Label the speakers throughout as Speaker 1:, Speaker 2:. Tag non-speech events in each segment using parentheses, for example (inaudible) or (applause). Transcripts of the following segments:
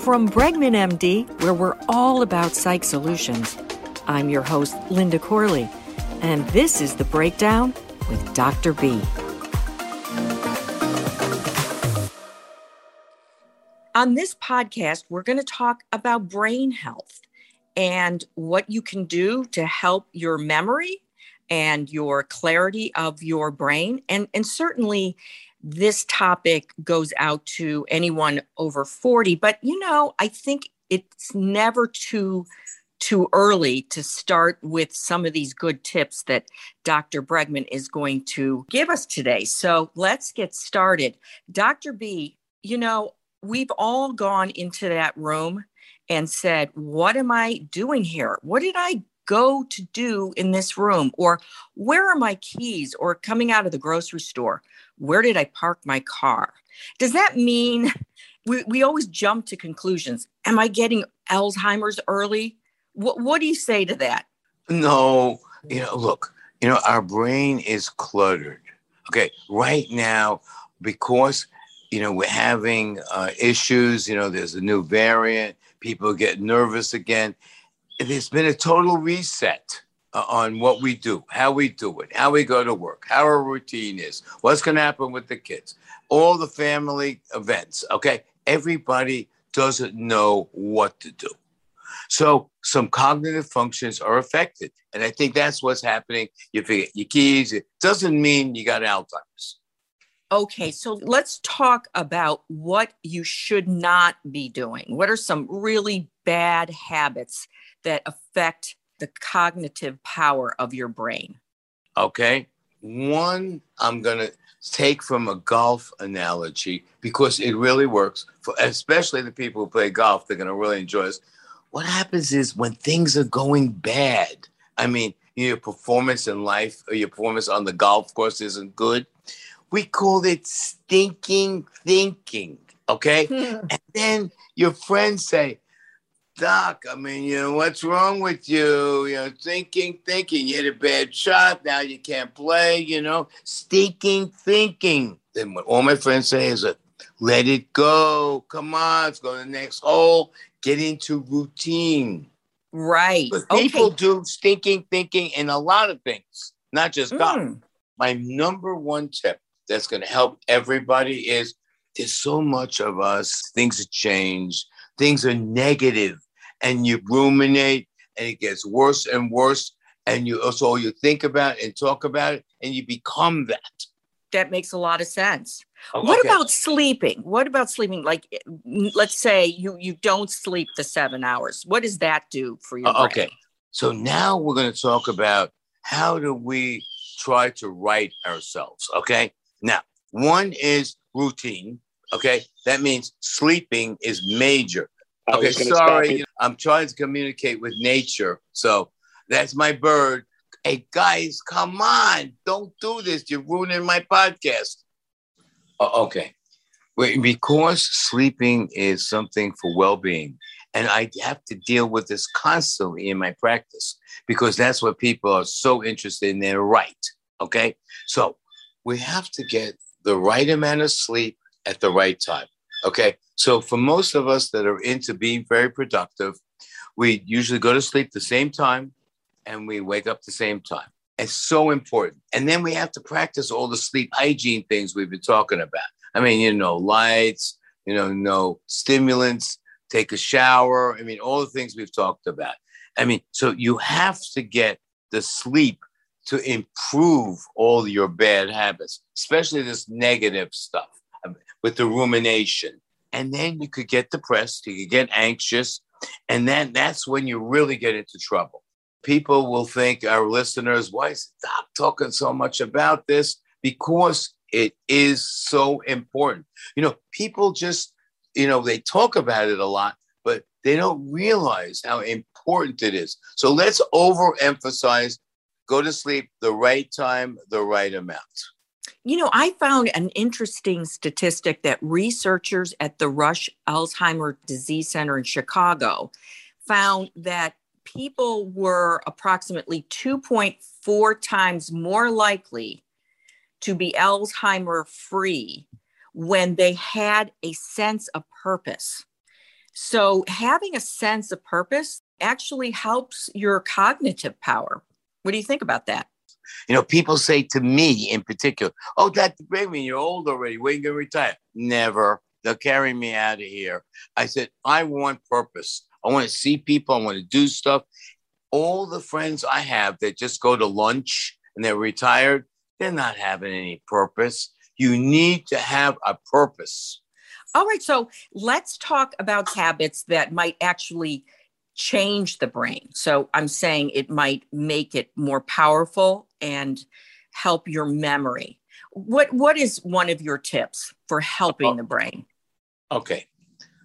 Speaker 1: From Bregman MD, where we're all about psych solutions, I'm your host, Linda Corley, and this is The Breakdown with Dr. B. On this podcast, we're going to talk about brain health and what you can do to help your memory and your clarity of your brain. And, and certainly, this topic goes out to anyone over 40. But, you know, I think it's never too too early to start with some of these good tips that Dr. Bregman is going to give us today. So let's get started. Dr. B, you know, we've all gone into that room and said, What am I doing here? What did I go to do in this room? Or where are my keys? Or coming out of the grocery store, where did I park my car? Does that mean (laughs) we, we always jump to conclusions? Am I getting Alzheimer's early? What, what do you say to that?
Speaker 2: No, you know, look, you know, our brain is cluttered. Okay, right now, because you know, we're having uh, issues. You know, there's a new variant. People get nervous again. There's been a total reset uh, on what we do, how we do it, how we go to work, how our routine is, what's going to happen with the kids, all the family events. Okay. Everybody doesn't know what to do. So some cognitive functions are affected. And I think that's what's happening. You forget your keys. It doesn't mean you got Alzheimer's.
Speaker 1: Okay, so let's talk about what you should not be doing. What are some really bad habits that affect the cognitive power of your brain?
Speaker 2: Okay, one I'm going to take from a golf analogy because it really works for especially the people who play golf. They're going to really enjoy this. What happens is when things are going bad, I mean, your performance in life or your performance on the golf course isn't good we call it stinking thinking. Okay. Hmm. and then your friends say, Doc, I mean, you know, what's wrong with you? You know, thinking, thinking, you hit a bad shot, now you can't play, you know, stinking thinking. Then what all my friends say is, let it go. Come on, let's go to the next hole. Get into routine.
Speaker 1: Right.
Speaker 2: But people okay. do stinking thinking in a lot of things, not just golf. Mm. My number one tip that's going to help everybody is there's so much of us, things have changed, things are negative, and you ruminate and it gets worse and worse. And you also you think about it and talk about it and you become that.
Speaker 1: That makes a lot of sense. Oh, what about sleeping? What about sleeping? Like, let's say you you don't sleep the seven hours. What does that do for you? Uh,
Speaker 2: okay, so now we're going to talk about how do we try to right ourselves. Okay, now, one is routine. Okay. That means sleeping is major. Okay. Sorry. I'm trying to communicate with nature. So that's my bird. Hey, guys, come on. Don't do this. You're ruining my podcast. Uh, okay. Because sleeping is something for well being. And I have to deal with this constantly in my practice because that's what people are so interested in. They're right. Okay. So we have to get the right amount of sleep at the right time. Okay. So for most of us that are into being very productive, we usually go to sleep the same time and we wake up the same time. It's so important. And then we have to practice all the sleep hygiene things we've been talking about. I mean, you know, lights, you know, no stimulants, take a shower. I mean, all the things we've talked about. I mean, so you have to get the sleep to improve all your bad habits, especially this negative stuff with the rumination. And then you could get depressed, you could get anxious, and then that's when you really get into trouble. People will think, our listeners, why is Doc talking so much about this? Because it is so important. You know, people just, you know, they talk about it a lot, but they don't realize how important it is. So let's overemphasize go to sleep the right time, the right amount.
Speaker 1: You know, I found an interesting statistic that researchers at the Rush Alzheimer Disease Center in Chicago found that people were approximately 2.4 times more likely to be Alzheimer free when they had a sense of purpose. So, having a sense of purpose actually helps your cognitive power. What do you think about that?
Speaker 2: You know, people say to me in particular, Oh, Dr. Bregman, you're old already. When are you going to retire? Never. They'll carry me out of here. I said, I want purpose. I want to see people. I want to do stuff. All the friends I have that just go to lunch and they're retired, they're not having any purpose. You need to have a purpose.
Speaker 1: All right. So let's talk about habits that might actually change the brain. So I'm saying it might make it more powerful and help your memory. What what is one of your tips for helping oh. the brain?
Speaker 2: Okay.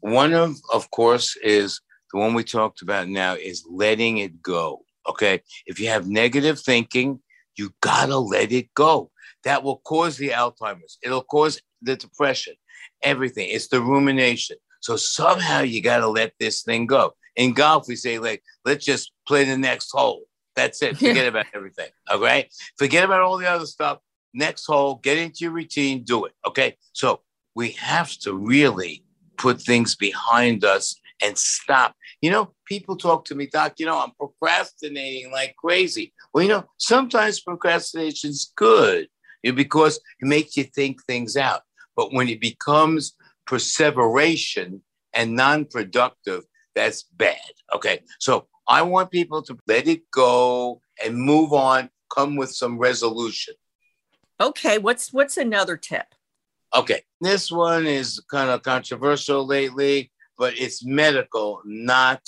Speaker 2: One of of course is the one we talked about now is letting it go. Okay? If you have negative thinking, you got to let it go. That will cause the Alzheimer's. It'll cause the depression. Everything. It's the rumination. So somehow you got to let this thing go. In golf, we say like, let's just play the next hole. That's it. Forget about everything. Okay. Forget about all the other stuff. Next hole, get into your routine, do it. Okay. So we have to really put things behind us and stop. You know, people talk to me, Doc, you know, I'm procrastinating like crazy. Well, you know, sometimes procrastination's good because it makes you think things out. But when it becomes perseveration and non productive, that's bad. Okay. So I want people to let it go and move on, come with some resolution.
Speaker 1: Okay, what's what's another tip?
Speaker 2: Okay, this one is kind of controversial lately, but it's medical, not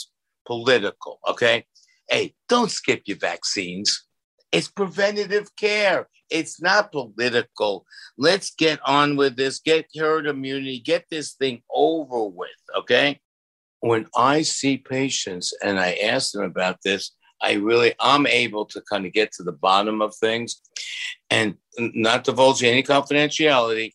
Speaker 2: political. Okay, hey, don't skip your vaccines. It's preventative care. It's not political. Let's get on with this. Get herd immunity. Get this thing over with. Okay when I see patients and I ask them about this, I really I'm able to kind of get to the bottom of things and not divulge any confidentiality.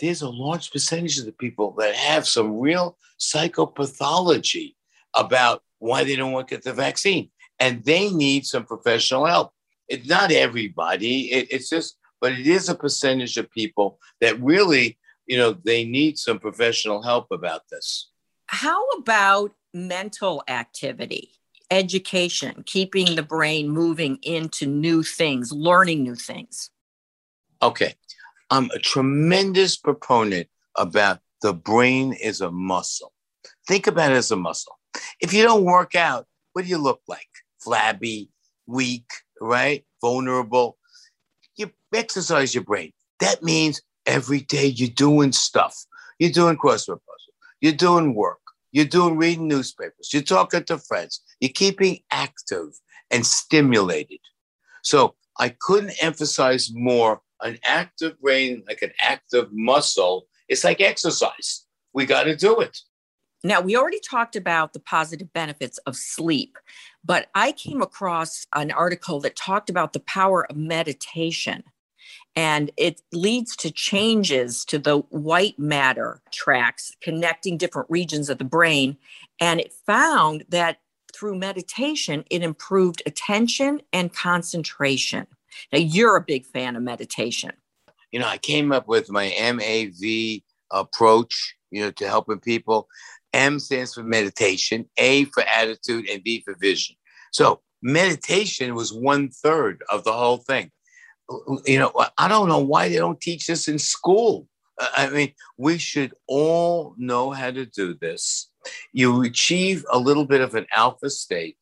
Speaker 2: There's a large percentage of the people that have some real psychopathology about why they don't want to get the vaccine. And they need some professional help. It's not everybody, it, it's just, but it is a percentage of people that really, you know, they need some professional help about this.
Speaker 1: How about mental activity, education, keeping the brain moving into new things, learning new things?
Speaker 2: Okay. I'm a tremendous proponent about the brain is a muscle. Think about it as a muscle. If you don't work out, what do you look like? Flabby, weak, right? Vulnerable. You exercise your brain. That means every day you're doing stuff. You're doing crossword. You're doing work. You're doing reading newspapers. You're talking to friends. You're keeping active and stimulated. So I couldn't emphasize more an active brain, like an active muscle. It's like exercise. We got to do it.
Speaker 1: Now, we already talked about the positive benefits of sleep, but I came across an article that talked about the power of meditation and it leads to changes to the white matter tracks connecting different regions of the brain. And it found that through meditation, it improved attention and concentration. Now, you're a big fan of meditation.
Speaker 2: You know, I came up with my MAV approach, you know, to helping people. M stands for meditation, A for attitude, and V for vision. So, meditation was one third of the whole thing you know, I don't know why they don't teach this in school. I mean, we should all know how to do this. You achieve a little bit of an alpha state.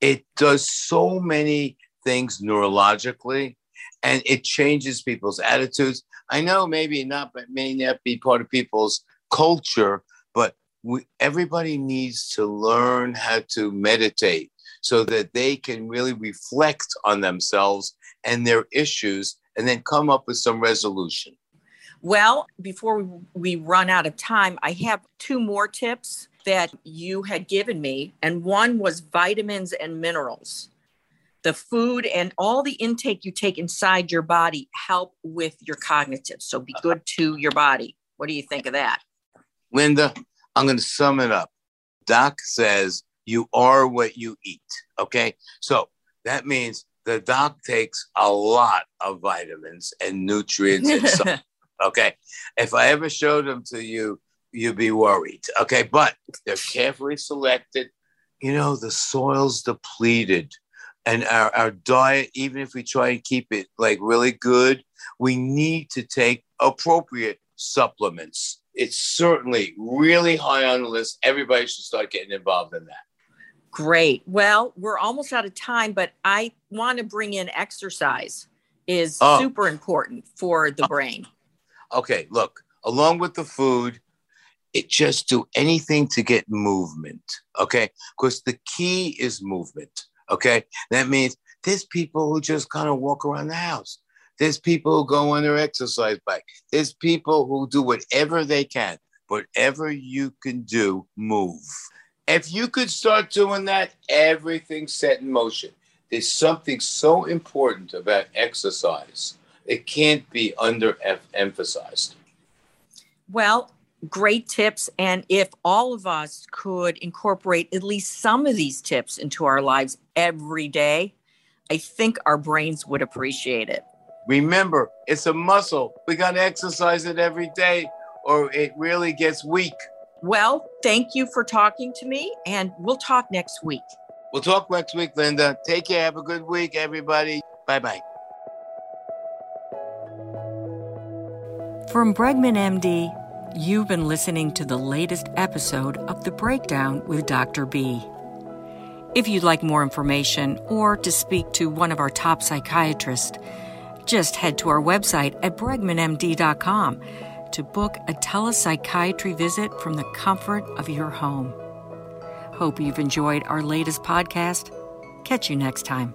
Speaker 2: It does so many things neurologically and it changes people's attitudes. I know maybe not, but may not be part of people's culture, but we, everybody needs to learn how to meditate so that they can really reflect on themselves and their issues and then come up with some resolution.
Speaker 1: Well, before we run out of time, I have two more tips that you had given me, and one was vitamins and minerals. The food and all the intake you take inside your body help with your cognitive. So be good to your body. What do you think of that?
Speaker 2: Linda, I'm going to sum it up. Doc says you are what you eat. Okay. So that means the doc takes a lot of vitamins and nutrients and stuff. (laughs) okay. If I ever showed them to you, you'd be worried. Okay, but they're carefully selected. You know, the soil's depleted, and our, our diet, even if we try and keep it like really good, we need to take appropriate supplements. It's certainly really high on the list. Everybody should start getting involved in that.
Speaker 1: Great. Well, we're almost out of time, but I want to bring in exercise is
Speaker 2: Oh.
Speaker 1: super important for the oh. brain.
Speaker 2: Okay, look, along with the food, it just do anything to get movement. Okay, because the key is movement. Okay, that means there's people who just kind of walk around the house. There's people who go on their exercise bike. There's people who do whatever they can. Whatever you can do, move. If you could start doing that, everything's set in motion. There's something so important about exercise. It can't be underemphasized.
Speaker 1: Well, great tips. And if all of us could incorporate at least some of these tips into our lives every day, I think our brains would appreciate it.
Speaker 2: Remember, it's a muscle. We got to exercise it every day or it really gets weak.
Speaker 1: Well, thank you for talking to me, and we'll talk next week.
Speaker 2: We'll talk next week, Linda. Take care. Have a good week, everybody. Bye bye.
Speaker 1: From Bregman MD, you've been listening to the latest episode of The Breakdown with Dr. B. If you'd like more information or to speak to one of our top psychiatrists, just head to our website at bregmanmd.com to book a telepsychiatry visit from the comfort of your home. Hope you've enjoyed our latest podcast. Catch you next time.